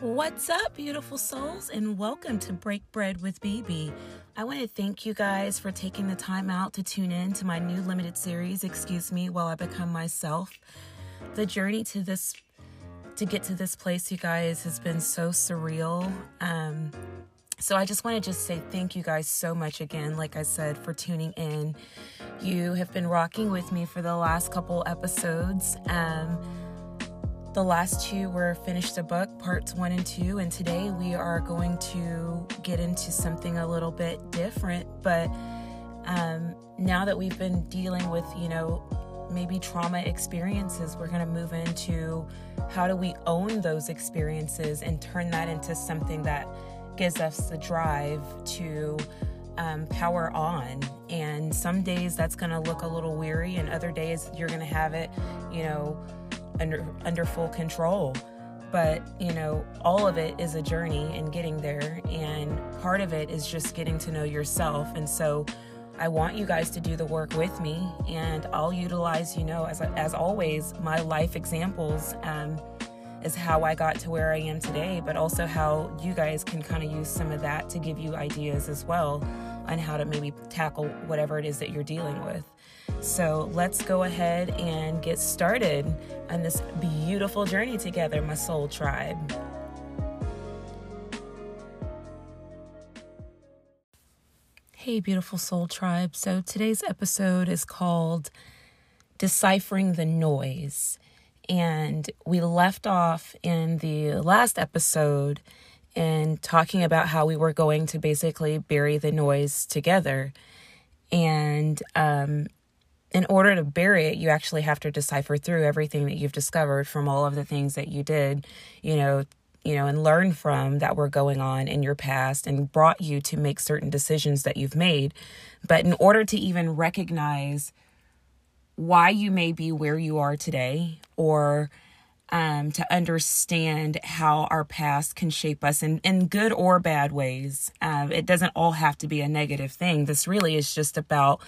What's up, beautiful souls, and welcome to Break Bread with BeBe. I want to thank you guys for taking the time out to tune in to my new limited series, Excuse Me While I Become Myself. The journey to this to get to this place, you guys, has been so surreal. Um, so I just want to just say thank you guys so much again, like I said, for tuning in. You have been rocking with me for the last couple episodes. Um, the last two were finished the book, parts one and two, and today we are going to get into something a little bit different. But um, now that we've been dealing with, you know, maybe trauma experiences, we're going to move into how do we own those experiences and turn that into something that gives us the drive to um, power on. And some days that's going to look a little weary, and other days you're going to have it, you know, under under full control. But you know, all of it is a journey and getting there, and part of it is just getting to know yourself. And so, I want you guys to do the work with me, and I'll utilize, you know, as as always, my life examples. Um, is how I got to where I am today, but also how you guys can kind of use some of that to give you ideas as well on how to maybe tackle whatever it is that you're dealing with. So let's go ahead and get started on this beautiful journey together, my soul tribe. Hey, beautiful soul tribe. So today's episode is called Deciphering the Noise. And we left off in the last episode in talking about how we were going to basically bury the noise together. And um, in order to bury it, you actually have to decipher through everything that you've discovered from all of the things that you did, you know, you know, and learn from that were going on in your past and brought you to make certain decisions that you've made. But in order to even recognize why you may be where you are today or um, to understand how our past can shape us in, in good or bad ways. Uh, it doesn't all have to be a negative thing. This really is just about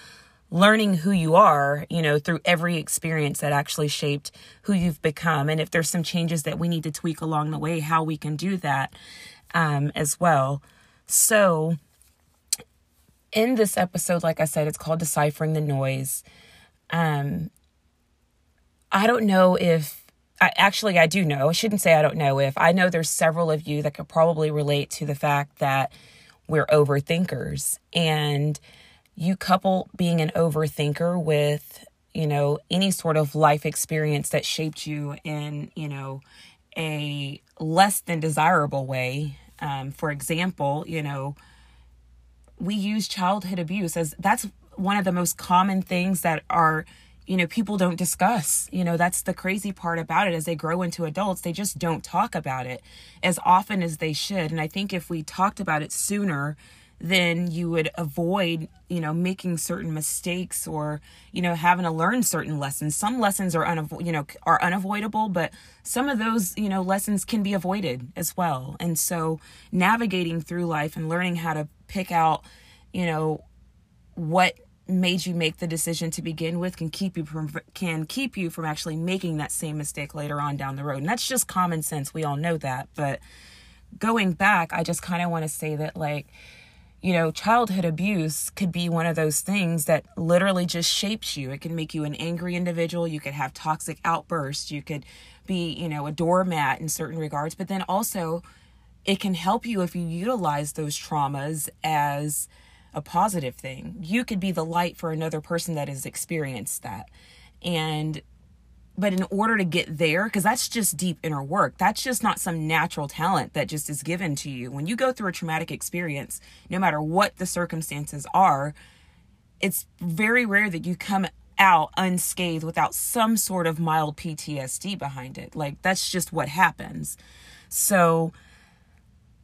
learning who you are, you know, through every experience that actually shaped who you've become. And if there's some changes that we need to tweak along the way, how we can do that um, as well. So, in this episode, like I said, it's called Deciphering the Noise. Um, I don't know if I, actually I do know. I shouldn't say I don't know if. I know there's several of you that could probably relate to the fact that we're overthinkers and you couple being an overthinker with, you know, any sort of life experience that shaped you in, you know, a less than desirable way. Um, for example, you know, we use childhood abuse as that's one of the most common things that are you know people don't discuss. You know that's the crazy part about it. As they grow into adults they just don't talk about it as often as they should. And i think if we talked about it sooner then you would avoid, you know, making certain mistakes or, you know, having to learn certain lessons. Some lessons are unavo- you know, are unavoidable, but some of those, you know, lessons can be avoided as well. And so navigating through life and learning how to pick out, you know, what made you make the decision to begin with can keep you from can keep you from actually making that same mistake later on down the road. And that's just common sense. We all know that. But going back, I just kind of want to say that like you know, childhood abuse could be one of those things that literally just shapes you. It can make you an angry individual. You could have toxic outbursts. You could be, you know, a doormat in certain regards. But then also, it can help you if you utilize those traumas as a positive thing. You could be the light for another person that has experienced that. And but in order to get there because that's just deep inner work. That's just not some natural talent that just is given to you. When you go through a traumatic experience no matter what the circumstances are it's very rare that you come out unscathed without some sort of mild PTSD behind it. Like that's just what happens. So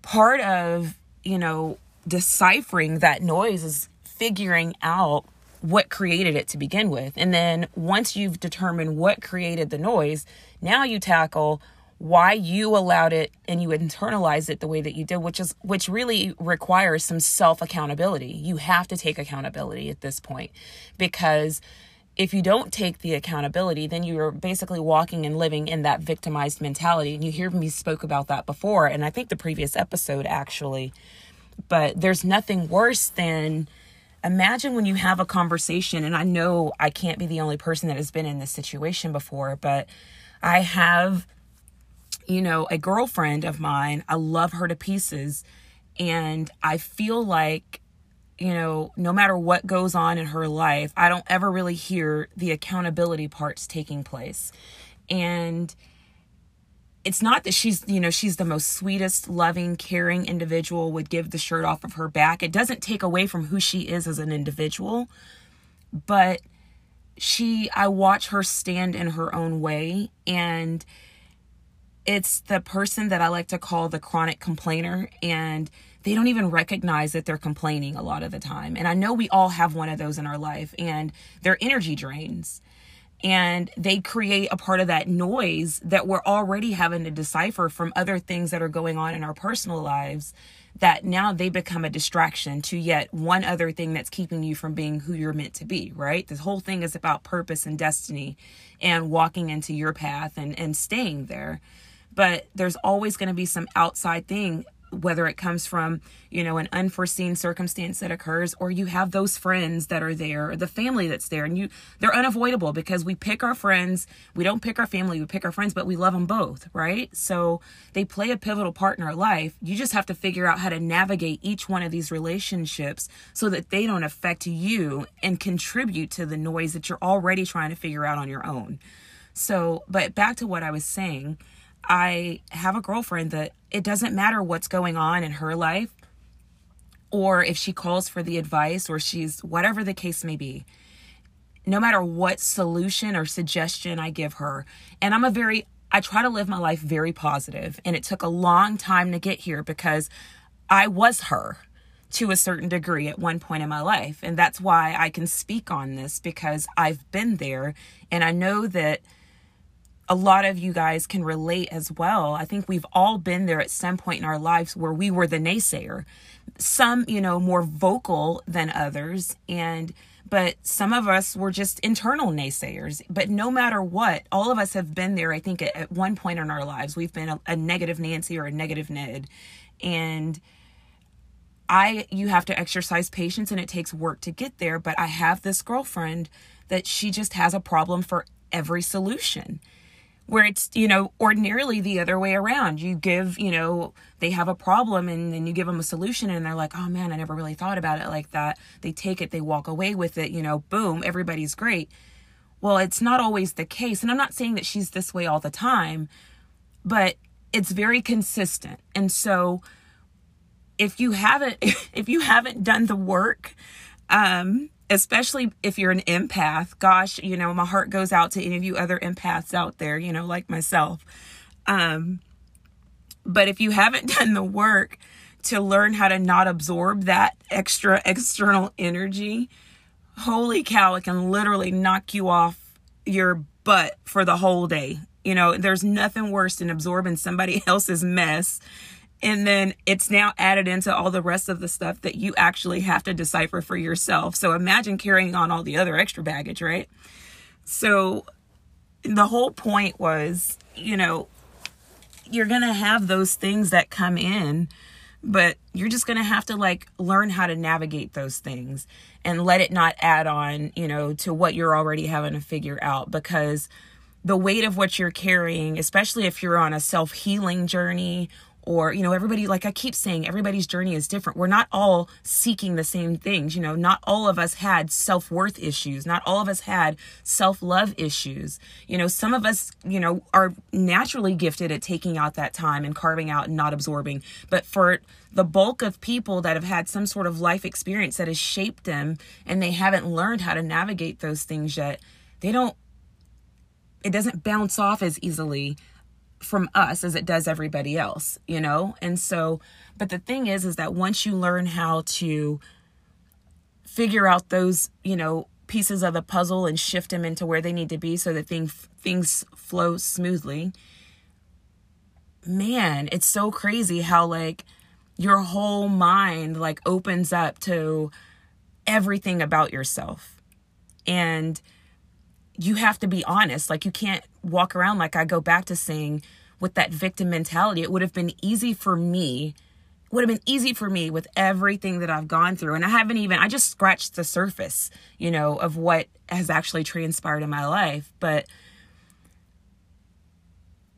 part of you know deciphering that noise is figuring out what created it to begin with. And then once you've determined what created the noise, now you tackle why you allowed it and you internalize it the way that you did, which is which really requires some self accountability. You have to take accountability at this point because if you don't take the accountability, then you're basically walking and living in that victimized mentality. And you hear me spoke about that before, and I think the previous episode actually. But there's nothing worse than imagine when you have a conversation, and I know I can't be the only person that has been in this situation before, but I have, you know, a girlfriend of mine. I love her to pieces. And I feel like, you know, no matter what goes on in her life, I don't ever really hear the accountability parts taking place. And it's not that she's you know she's the most sweetest loving caring individual would give the shirt off of her back. It doesn't take away from who she is as an individual but she i watch her stand in her own way and it's the person that i like to call the chronic complainer and they don't even recognize that they're complaining a lot of the time. And i know we all have one of those in our life and their energy drains and they create a part of that noise that we're already having to decipher from other things that are going on in our personal lives that now they become a distraction to yet one other thing that's keeping you from being who you're meant to be, right? This whole thing is about purpose and destiny and walking into your path and, and staying there. But there's always going to be some outside thing whether it comes from you know an unforeseen circumstance that occurs or you have those friends that are there or the family that's there and you they're unavoidable because we pick our friends. We don't pick our family we pick our friends but we love them both right? So they play a pivotal part in our life. You just have to figure out how to navigate each one of these relationships so that they don't affect you and contribute to the noise that you're already trying to figure out on your own. So but back to what i was saying I have a girlfriend that it doesn't matter what's going on in her life or if she calls for the advice or she's whatever the case may be. No matter what solution or suggestion I give her, and I'm a very I try to live my life very positive, and it took a long time to get here because I was her to a certain degree at one point in my life. And that's why I can speak on this because I've been there and I know that a lot of you guys can relate as well. I think we've all been there at some point in our lives where we were the naysayer. Some, you know, more vocal than others and but some of us were just internal naysayers. But no matter what, all of us have been there, I think, at, at one point in our lives. We've been a, a negative Nancy or a negative Ned. And I you have to exercise patience and it takes work to get there, but I have this girlfriend that she just has a problem for every solution where it's you know ordinarily the other way around. You give you know they have a problem and then you give them a solution and they're like oh man i never really thought about it like that. They take it they walk away with it you know boom everybody's great. Well it's not always the case and i'm not saying that she's this way all the time but it's very consistent. And so if you haven't if you haven't done the work um especially if you're an empath. Gosh, you know, my heart goes out to any of you other empaths out there, you know, like myself. Um, but if you haven't done the work to learn how to not absorb that extra external energy, holy cow, it can literally knock you off your butt for the whole day. You know, there's nothing worse than absorbing somebody else's mess and then it's now added into all the rest of the stuff that you actually have to decipher for yourself. So imagine carrying on all the other extra baggage, right? So the whole point was, you know, you're going to have those things that come in, but you're just going to have to like learn how to navigate those things and let it not add on, you know, to what you're already having to figure out because the weight of what you're carrying, especially if you're on a self healing journey or you know everybody like i keep saying everybody's journey is different. We're not all seeking the same things you know. Not all of us had self-worth issues. Not all of us had self-love issues. You know some of us you know are naturally gifted at taking out that time and carving out and not absorbing. But for the bulk of people that have had some sort of life experience that has shaped them and they haven't learned how to navigate those things yet they don't it doesn't bounce off as easily from us as it does everybody else, you know? And so, but the thing is, is that once you learn how to figure out those, you know, pieces of the puzzle and shift them into where they need to be so that things things flow smoothly, man, it's so crazy how like your whole mind like opens up to everything about yourself. And you have to be honest. Like you can't walk around like I go back to saying with that victim mentality. It would have been easy for me would have been easy for me with everything that I've gone through. And I haven't even, I just scratched the surface, you know, of what has actually transpired in my life. But,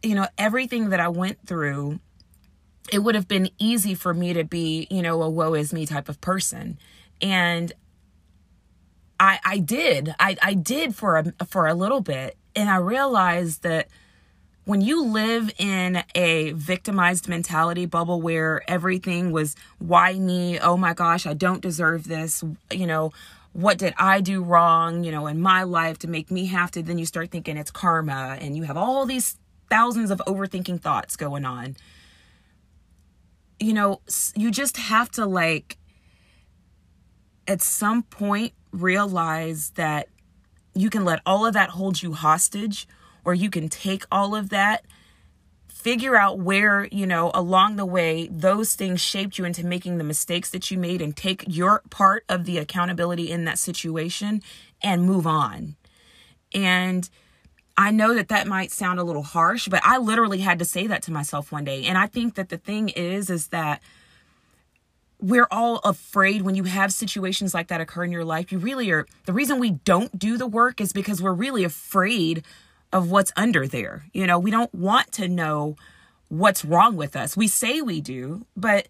you know, everything that I went through, it would have been easy for me to be, you know, a woe is me type of person. And I, I did, I, I did for a, for a little bit. And I realized that when you live in a victimized mentality bubble where everything was why me? Oh my gosh i don't deserve this. You know what did i do wrong you know in my life to make me have to? Then you start thinking it's karma and you have all these thousands of overthinking thoughts going on. You know you just have to like at some point realize that you can let all of that hold you hostage or you can take all of that figure out where you know along the way those things shaped you into making the mistakes that you made and take your part of the accountability in that situation and move on. And i know that that might sound a little harsh but i literally had to say that to myself one day. And i think that the thing is is that we're all afraid when you have situations like that occur in your life you really are the reason we don't do the work is because we're really afraid of what's under there. You know, we don't want to know what's wrong with us. We say we do, but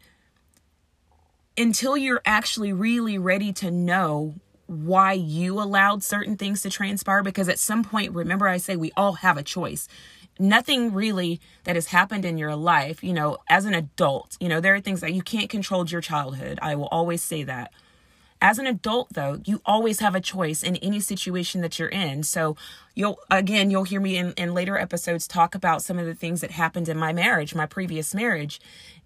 until you're actually really ready to know why you allowed certain things to transpire, because at some point, remember, I say we all have a choice. Nothing really that has happened in your life, you know, as an adult, you know, there are things that you can't control your childhood. I will always say that. As an adult, though, you always have a choice in any situation that you're in. So you'll, again, you'll hear me in, in later episodes talk about some of the things that happened in my marriage, my previous marriage.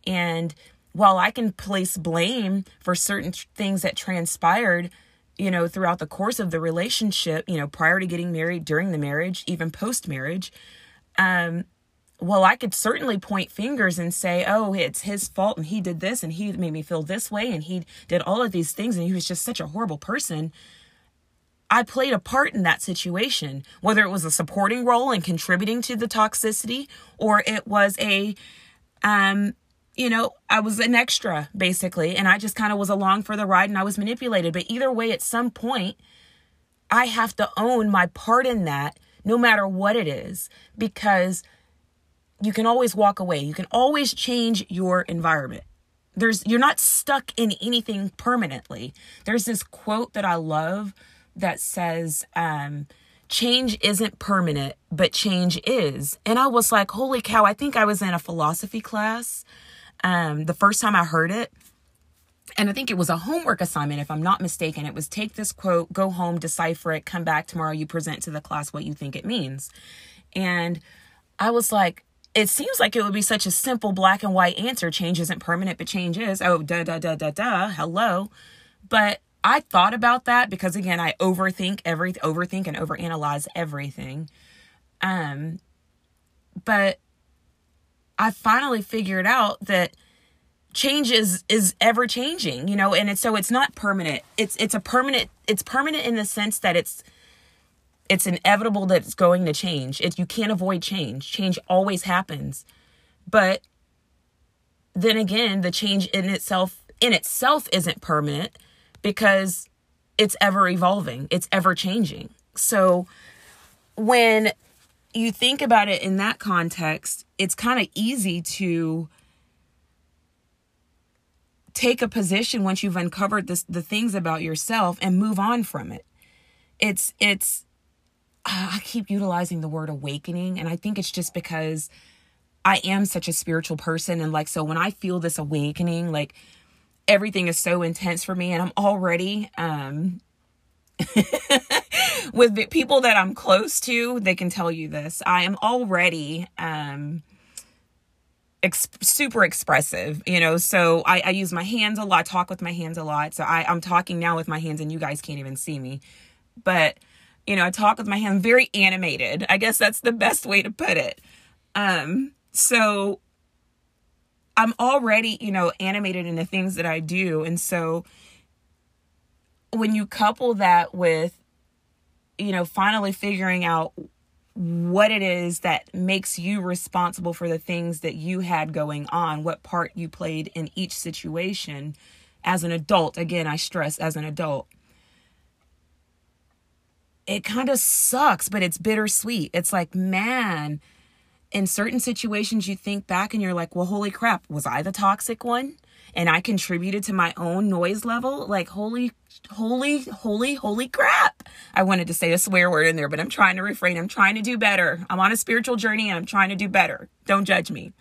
And while I can place blame for certain things that transpired, you know, throughout the course of the relationship, you know, prior to getting married, during the marriage, even post marriage, um, well, I could certainly point fingers and say, oh, it's his fault and he did this and he made me feel this way and he did all of these things and he was just such a horrible person. I played a part in that situation, whether it was a supporting role and contributing to the toxicity or it was a, um, you know, I was an extra basically, and I just kind of was along for the ride and I was manipulated. But either way, at some point, I have to own my part in that, no matter what it is, because you can always walk away. You can always change your environment. There's you're not stuck in anything permanently. There's this quote that I love that says um change isn't permanent, but change is. And I was like, "Holy cow, I think I was in a philosophy class um the first time I heard it." And I think it was a homework assignment, if I'm not mistaken. It was take this quote, go home, decipher it, come back tomorrow, you present to the class what you think it means. And I was like, it seems like it would be such a simple black and white answer. Change isn't permanent, but change is. Oh, da, da, da, da, da. Hello. But I thought about that because again, I overthink every overthink and overanalyze everything. Um, but I finally figured out that change is is ever changing, you know, and it's so it's not permanent. It's it's a permanent. It's permanent in the sense that it's it's inevitable that it's going to change. It, you can't avoid change. Change always happens. But then again, the change in itself in itself isn't permanent because it's ever evolving. It's ever changing. So when you think about it in that context, it's kind of easy to take a position once you've uncovered this, the things about yourself and move on from it. It's it's I keep utilizing the word awakening, and I think it's just because I am such a spiritual person. And like, so when I feel this awakening, like everything is so intense for me, and I'm already, um, with people that I'm close to, they can tell you this. I am already, um, ex- super expressive, you know. So I, I use my hands a lot, talk with my hands a lot. So I, I'm talking now with my hands, and you guys can't even see me, but you know, I talk with my hands, very animated. I guess that's the best way to put it. Um, so I'm already, you know, animated in the things that I do. And so when you couple that with you know, finally figuring out what it is that makes you responsible for the things that you had going on, what part you played in each situation as an adult. Again, I stress as an adult. It kind of sucks, but it's bittersweet. It's like, man, in certain situations, you think back and you're like, well, holy crap, was I the toxic one? And I contributed to my own noise level, like holy, holy, holy, holy crap. I wanted to say a swear word in there, but I'm trying to refrain. I'm trying to do better. I'm on a spiritual journey and I'm trying to do better. Don't judge me.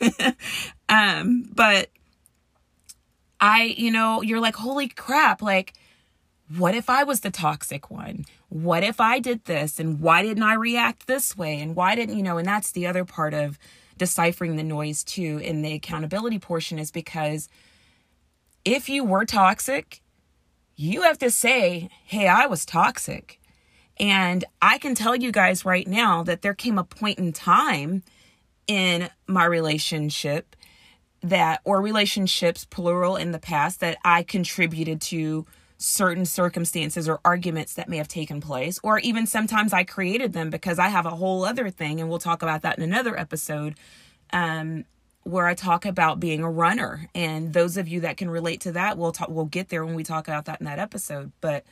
um, but I, you know, you're like, holy crap, like, what if I was the toxic one? What if I did this? And why didn't I react this way? And why didn't, you know, and that's the other part of deciphering the noise too in the accountability portion is because if you were toxic, you have to say, Hey, I was toxic. And I can tell you guys right now that there came a point in time in my relationship that, or relationships, plural, in the past, that I contributed to certain circumstances or arguments that may have taken place, or even sometimes I created them because I have a whole other thing, and we'll talk about that in another episode, um, where I talk about being a runner. And those of you that can relate to that, we'll talk, we'll get there when we talk about that in that episode. But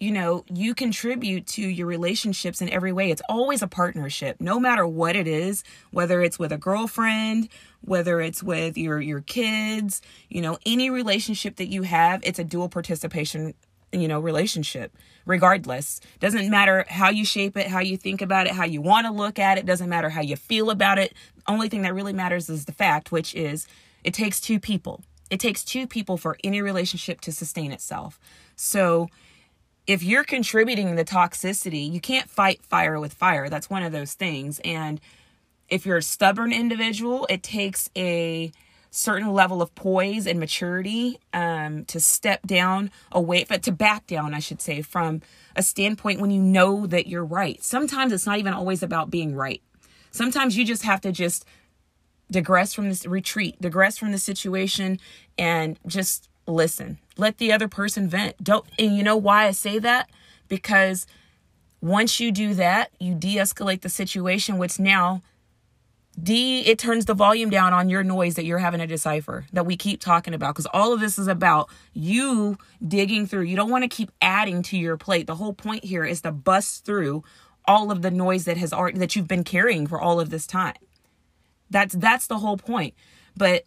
you know, you contribute to your relationships in every way. It's always a partnership, no matter what it is, whether it's with a girlfriend, whether it's with your your kids, you know, any relationship that you have, it's a dual participation, you know, relationship. Regardless, doesn't matter how you shape it, how you think about it, how you want to look at it, doesn't matter how you feel about it. Only thing that really matters is the fact, which is it takes two people. It takes two people for any relationship to sustain itself. So, if you're contributing the toxicity, you can't fight fire with fire. That's one of those things. And if you're a stubborn individual, it takes a certain level of poise and maturity um, to step down away, but to back down, I should say, from a standpoint when you know that you're right. Sometimes it's not even always about being right. Sometimes you just have to just digress from this retreat, digress from the situation, and just listen. Let the other person vent. Don't and you know why I say that? Because once you do that, you de-escalate the situation, which now D it turns the volume down on your noise that you're having to decipher that we keep talking about because all of this is about you digging through. You don't want to keep adding to your plate. The whole point here is to bust through all of the noise that has already that you've been carrying for all of this time. That's that's the whole point. But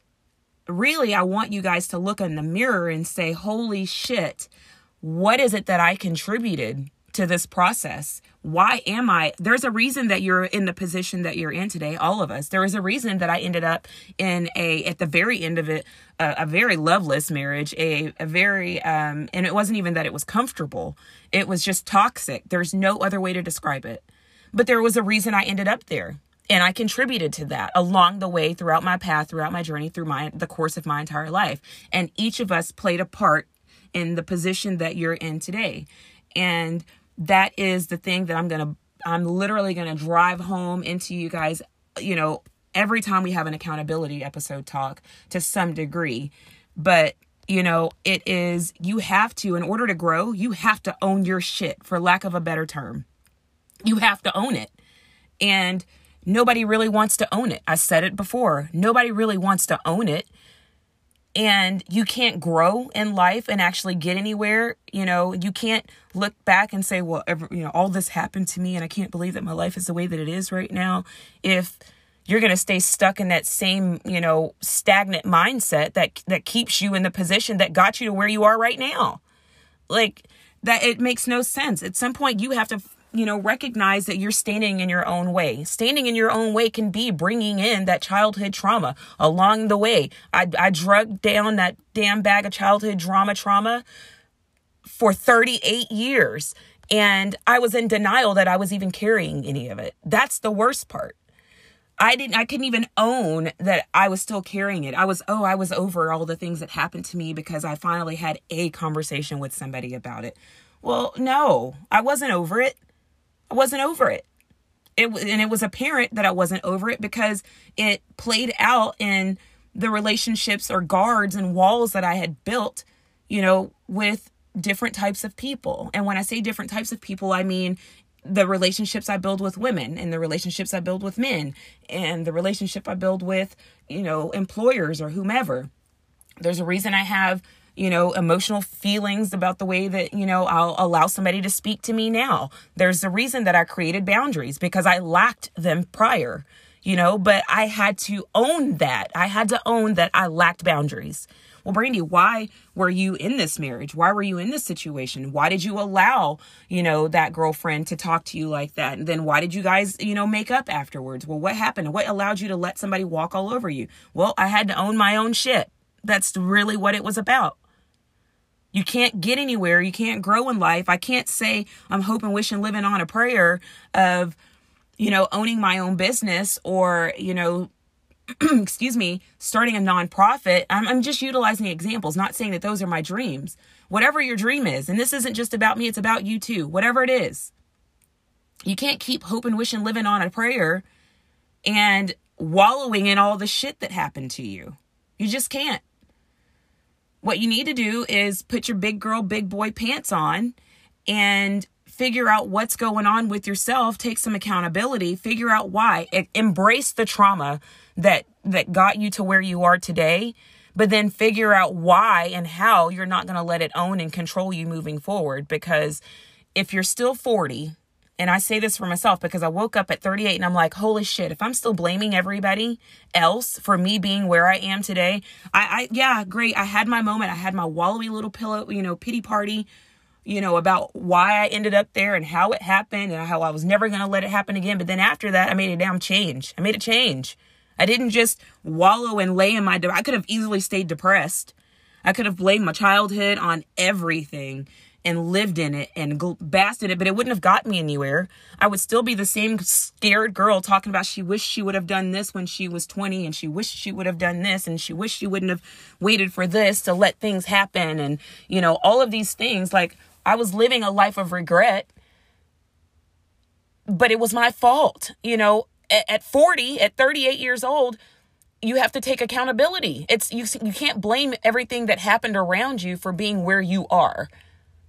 really, I want you guys to look in the mirror and say, holy shit, what is it that I contributed to this process? Why am I? There's a reason that you're in the position that you're in today, all of us. There is a reason that I ended up in a, at the very end of it, a, a very loveless marriage, a, a very, um, and it wasn't even that it was comfortable. It was just toxic. There's no other way to describe it. But there was a reason I ended up there and I contributed to that along the way throughout my path, throughout my journey, through my the course of my entire life. And each of us played a part in the position that you're in today. And that is the thing that I'm going to I'm literally going to drive home into you guys, you know, every time we have an accountability episode talk to some degree. But you know, it is, you have to, in order to grow, you have to own your shit, for lack of a better term. You have to own it. And nobody really wants to own it. I said it before. Nobody really wants to own it. And you can't grow in life and actually get anywhere. You know, you can't look back and say, well, every, you know, all this happened to me and I can't believe that my life is the way that it is right now. If you're going to stay stuck in that same, you know, stagnant mindset that that keeps you in the position that got you to where you are right now. Like that it makes no sense. At some point you have to you know, recognize that you're standing in your own way. Standing in your own way can be bringing in that childhood trauma along the way. I, I drug down that damn bag of childhood drama trauma for 38 years. And I was in denial that I was even carrying any of it. That's the worst part. I didn't I couldn't even own that I was still carrying it. I was oh, I was over all the things that happened to me because I finally had a conversation with somebody about it. Well, no, I wasn't over it. I wasn't over it. It and it was apparent that I wasn't over it because it played out in the relationships or guards and walls that I had built, you know, with different types of people. And when I say different types of people, I mean the relationships I build with women and the relationships I build with men and the relationship I build with, you know, employers or whomever. There's a reason I have, you know, emotional feelings about the way that, you know, I'll allow somebody to speak to me now. There's a reason that I created boundaries because I lacked them prior, you know, but I had to own that. I had to own that I lacked boundaries. Well, Brandee, why were you in this marriage? Why were you in this situation? Why did you allow, you know, that girlfriend to talk to you like that? And then why did you guys, you know, make up afterwards? Well, what happened? What allowed you to let somebody walk all over you? Well, I had to own my own shit. That's really what it was about. You can't get anywhere. You can't grow in life. I can't say I'm hoping, wishing, living on a prayer of, you know, owning my own business or, you know, excuse me, starting a nonprofit, I'm, I'm just utilizing examples, not saying that those are my dreams. Whatever your dream is, and this isn't just about me, it's about you too, whatever it is. You can't keep hoping, wishing, living on a prayer and wallowing in all the shit that happened to you. You just can't. What you need to do is put your big girl, big boy pants on and figure out what's going on with yourself, take some accountability, figure out why, embrace the trauma that that got you to where you are today but then figure out why and how you're not going to let it own and control you moving forward because if you're still 40 and I say this for myself because I woke up at 38 and I'm like, holy shit, if I'm still blaming everybody else for me being where I am today, I, I yeah, great. I had my moment. I had my wallowy little pillow, you know, pity party, you know, about why I ended up there and how it happened and how I was never going to let it happen again. But then after that, I made a damn change. I made a change. I didn't just wallow and lay in my, de- I could have easily stayed depressed. I could have blamed my childhood on everything and lived in it and basked in it, but it wouldn't have got me anywhere. I would still be the same scared girl talking about she wished she would have done this when she was 20 and she wished she would have done this and she wished she wouldn't have waited for this to let things happen and, you know, all of these things. Like I was living a life of regret, but it was my fault. You know, at 40, at 38 years old, you have to take accountability. It's you you can't blame everything that happened around you for being where you are.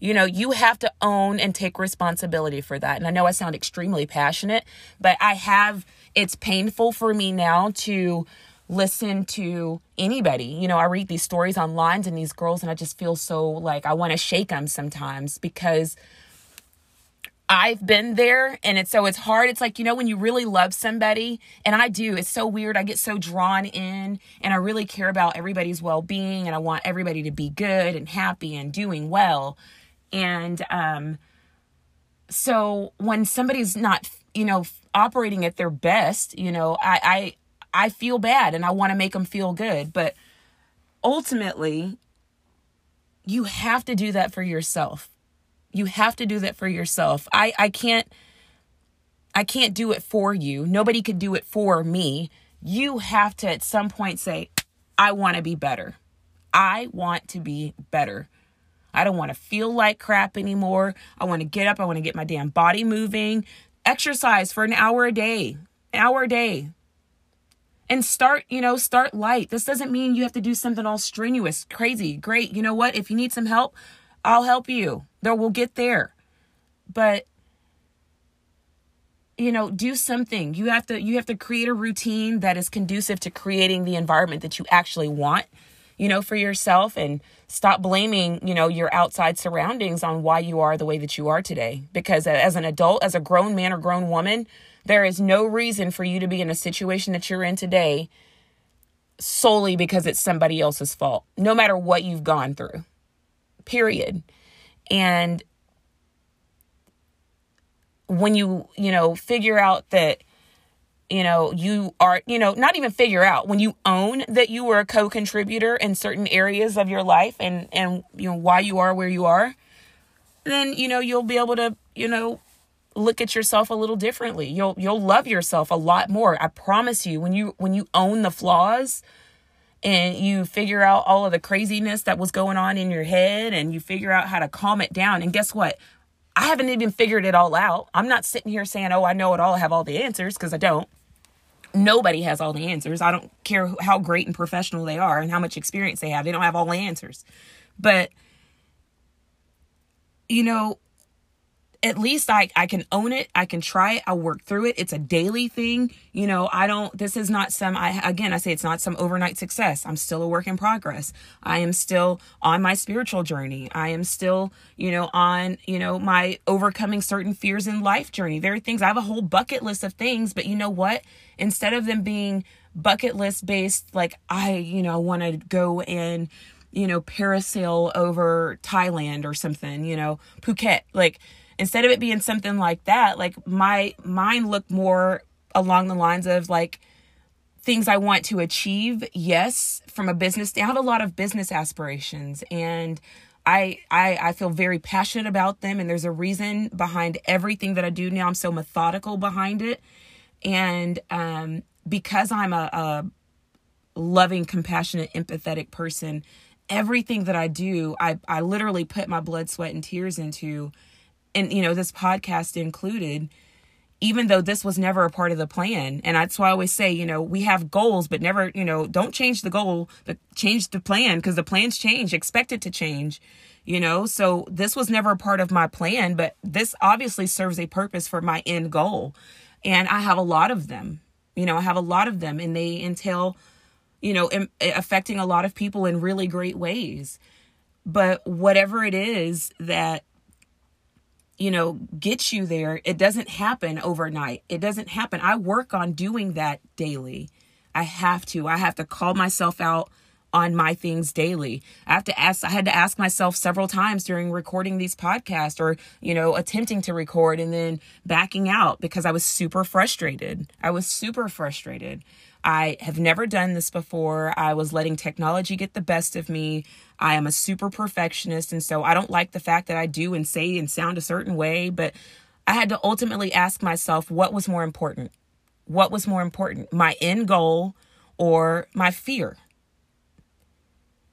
You know, you have to own and take responsibility for that. And I know I sound extremely passionate, but I have it's painful for me now to listen to anybody. You know, I read these stories online and these girls and I just feel so like I want to shake them sometimes because I've been there and it's so it's hard. It's like, you know, when you really love somebody, and I do, it's so weird. I get so drawn in and I really care about everybody's well being and I want everybody to be good and happy and doing well. And um, so when somebody's not, you know, operating at their best, you know, I, I, I feel bad and I want to make them feel good. But ultimately, you have to do that for yourself you have to do that for yourself. I I can't I can't do it for you. Nobody could do it for me. You have to at some point say, I want to be better. I want to be better. I don't want to feel like crap anymore. I want to get up. I want to get my damn body moving. Exercise for an hour a day, an hour a day. And start, you know, start light. This doesn't mean you have to do something all strenuous, crazy. Great. You know what? If you need some help, I'll help you. There we'll get there. But you know, do something. You have to you have to create a routine that is conducive to creating the environment that you actually want, you know, for yourself and stop blaming, you know, your outside surroundings on why you are the way that you are today. Because as an adult, as a grown man or grown woman, there is no reason for you to be in a situation that you're in today solely because it's somebody else's fault, no matter what you've gone through period. And when you, you know, figure out that, you know, you are, you know, not even figure out when you own that you were a co-contributor in certain areas of your life and, and, you know, why you are where you are, then, you know, you'll be able to, you know, look at yourself a little differently. You'll, you'll love yourself a lot more. I promise you when you, when you own the flaws, and you figure out all of the craziness that was going on in your head and you figure out how to calm it down. And guess what? I haven't even figured it all out. I'm not sitting here saying, oh, I know it all, I have all the answers, because I don't. Nobody has all the answers. I don't care how great and professional they are and how much experience they have. They don't have all the answers. But you know, at least I, I can own it. I can try it. I'll work through it. It's a daily thing. You know, I don't, this is not some, I, again, I say it's not some overnight success. I'm still a work in progress. I am still on my spiritual journey. I am still, you know, on, you know, my overcoming certain fears in life journey. There are things, I have a whole bucket list of things, but you know what? Instead of them being bucket list based, like I, you know, want to go and, you know, parasail over Thailand or something, you know, Phuket, like, instead of it being something like that, like my mind looked more along the lines of like things I want to achieve. Yes, from a business, I have a lot of business aspirations and I, I I feel very passionate about them and there's a reason behind everything that I do now. I'm so methodical behind it. And um, because I'm a, a loving, compassionate, empathetic person, everything that I do, I, I literally put my blood, sweat, and tears into and you know this podcast included even though this was never a part of the plan. And that's why i always say you know we have goals but never you know don't change the goal but change the plan because the plans change expect it to change you know? So this was never a part of my plan but this obviously serves a purpose for my end goal. And i have a lot of them you know i have a lot of them and they entail you know eh, affecting a lot of people in really great ways. But whatever it is that you know, get you there. It doesn't happen overnight. It doesn't happen. I work on doing that daily. I have to. I have to call myself out on my things daily. I have to ask I had to ask myself several times during recording these podcasts or, you know, attempting to record and then backing out because I was super frustrated. I was super frustrated. I have never done this before. I was letting technology get the best of me. I am a super perfectionist. And so I don't like the fact that I do and say and sound a certain way. But I had to ultimately ask myself what was more important? What was more important, my end goal or my fear?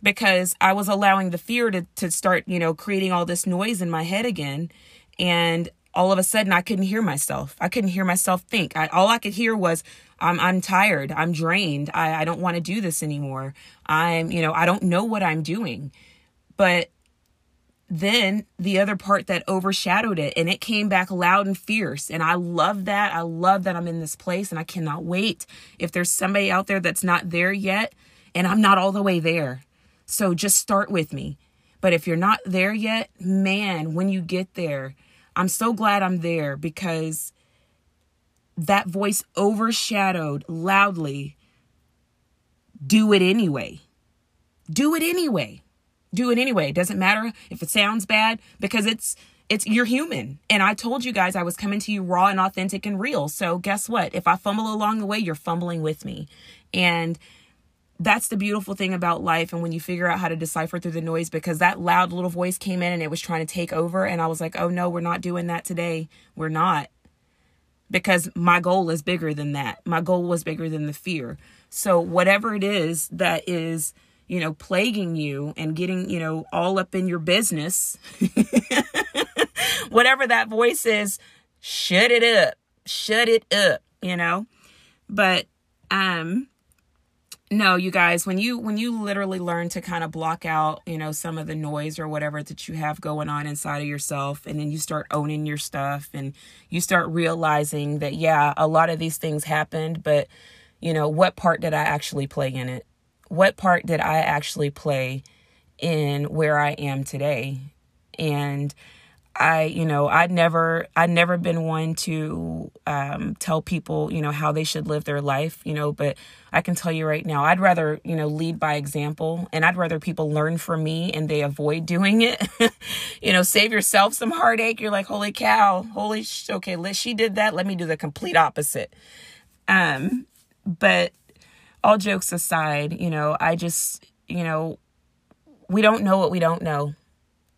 Because I was allowing the fear to, to start, you know, creating all this noise in my head again. And all of a sudden I couldn't hear myself. I couldn't hear myself think. I, all I could hear was, I'm, I'm tired. I'm drained. I, I don't want to do this anymore. I'm, you know, I don't know what I'm doing. But then the other part that overshadowed it and it came back loud and fierce. And I love that. I love that I'm in this place and I cannot wait. If there's somebody out there that's not there yet and I'm not all the way there. So just start with me. But if you're not there yet, man, when you get there, I'm so glad I'm there because that voice overshadowed loudly do it anyway. Do it anyway. Do it anyway. It doesn't matter if it sounds bad because it's it's you're human. And I told you guys I was coming to you raw and authentic and real. So guess what? If I fumble along the way, you're fumbling with me. And that's the beautiful thing about life and when you figure out how to decipher through the noise because that loud little voice came in and it was trying to take over and I was like, "Oh no, we're not doing that today. We're not." Because my goal is bigger than that. My goal was bigger than the fear. So whatever it is that is, you know, plaguing you and getting, you know, all up in your business, whatever that voice is, shut it up. Shut it up, you know? But um no you guys when you when you literally learn to kind of block out you know some of the noise or whatever that you have going on inside of yourself and then you start owning your stuff and you start realizing that yeah a lot of these things happened but you know what part did i actually play in it? What part did i actually play in where i am today? And I, you know, I'd never, I'd never been one to um, tell people, you know, how they should live their life, you know, but I can tell you right now, I'd rather, you know, lead by example and I'd rather people learn from me and they avoid doing it. you know, save yourself some heartache. You're like, holy cow, holy, sh- okay, she did that. Let me do the complete opposite. Um, but all jokes aside, you know, I just, you know, we don't know what we don't know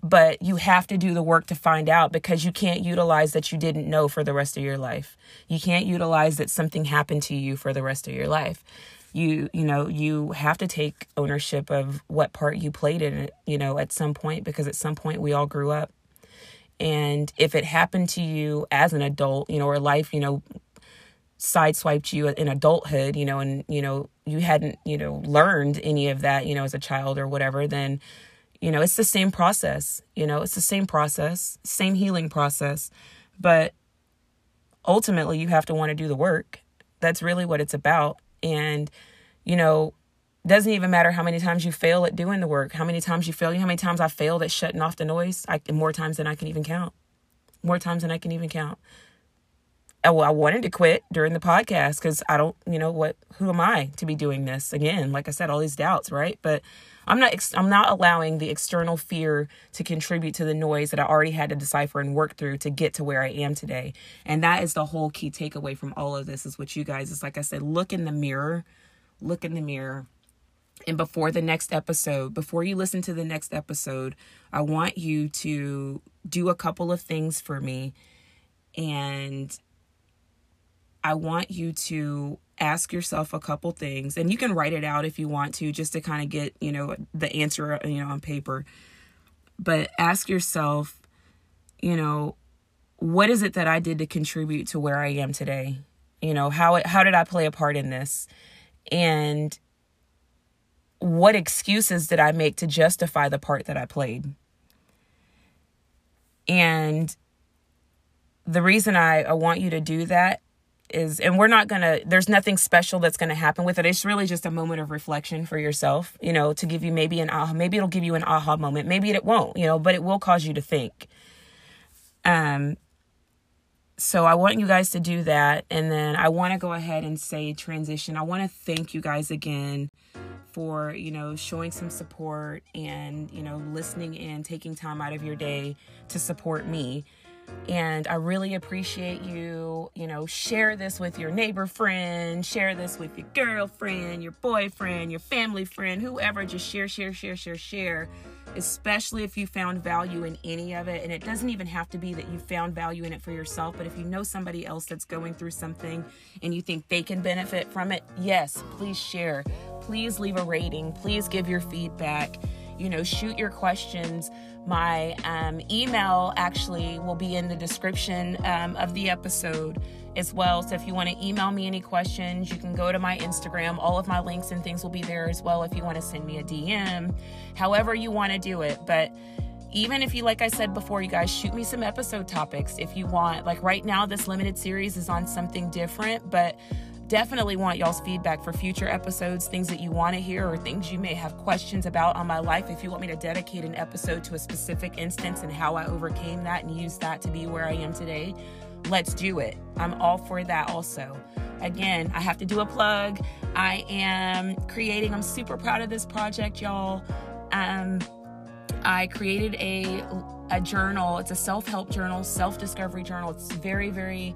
but you have to do the work to find out because you can't utilize that you didn't know for the rest of your life. You can't utilize that something happened to you for the rest of your life. You you know, you have to take ownership of what part you played in it, you know, at some point because at some point we all grew up. And if it happened to you as an adult, you know, or life, you know, sideswiped you in adulthood, you know, and you know, you hadn't, you know, learned any of that, you know, as a child or whatever, then You know, it's the same process. You know, it's the same process, same healing process. But ultimately, you have to want to do the work. That's really what it's about. And, you know, doesn't even matter how many times you fail at doing the work, how many times you fail, how many times I failed at shutting off the noise, I, more times than I can even count. More times than I can even count. Oh, I wanted to quit during the podcast because I don't, you know, what, who am I to be doing this again? Like I said, all these doubts, right? But I'm not, I'm not allowing the external fear to contribute to the noise that I already had to decipher and work through to get to where I am today. And that is the whole key takeaway from all of this is what you guys is like I said, look in the mirror, look in the mirror and before the next episode, before you listen to the next episode, I want you to do a couple of things for me. And I want you to ask yourself a couple things. And you can write it out if you want to, just to kind of get, you know, the answer, you know, on paper. But ask yourself, you know, what is it that I did to contribute to where I am today? You know, how how did I play a part in this? And what excuses did I make to justify the part that I played? And the reason I, I want you to do that is, and we're not gonna, there's nothing special that's gonna happen with it. It's really just a moment of reflection for yourself, you know, to give you maybe an aha, maybe it'll give you an aha moment. Maybe it won't, you know, but it will cause you to think. Um, so I want you guys to do that. And then I want to go ahead and say transition. I want to thank you guys again for you know showing some support and you know listening and taking time out of your day to support me and I really appreciate you. You know, share this with your neighbor friend, share this with your girlfriend, your boyfriend, your family friend, whoever. Just share, share, share, share, share especially if you found value in any of it. And it doesn't even have to be that you found value in it for yourself, but if you know somebody else that's going through something and you think they can benefit from it, yes, please share. Please leave a rating. Please give your feedback. You know, shoot your questions. My um, email actually will be in the description um, of the episode as well. So if you want to email me any questions, you can go to my Instagram. All of my links and things will be there as well if you want to send me a DM, however you want to do it. But even if you, like I said before, you guys shoot me some episode topics if you want. Like right now, this limited series is on something different, but definitely want y'all's feedback for future episodes, things that you want to hear, or things you may have questions about on my life. If you want me to dedicate an episode to a specific instance and how I overcame that and use that to be where I am today, let's do it. I'm all for that also. Again, I have to do a plug. I am creating, I'm super proud of this project, y'all. Um, I created a a journal. It's a self-help journal, self-discovery journal. It's very, very,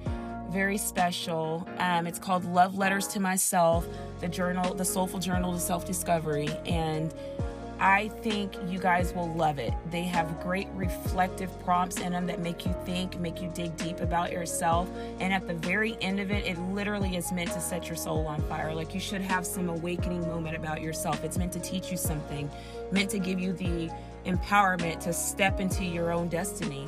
very special. Um, it's called Love Letters to Myself, the journal, the soulful journal to self-discovery. And I think you guys will love it. They have great reflective prompts in them that make you think, make you dig deep about yourself. And at the very end of it, it literally is meant to set your soul on fire. Like you should have some awakening moment about yourself. It's meant to teach you something, meant to give you the empowerment to step into your own destiny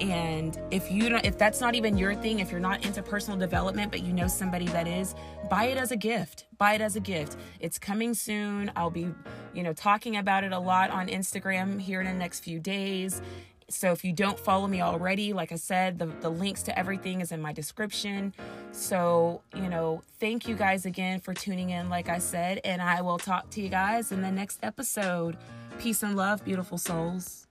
and if you don't if that's not even your thing if you're not into personal development but you know somebody that is buy it as a gift. Buy it as a gift. It's coming soon. I'll be you know talking about it a lot on instagram here in the next few days. So if you don't follow me already like i said the, the links to everything is in my description. So you know thank you guys again for tuning in like i said and i will talk to you guys in the next episode. Peace and love beautiful souls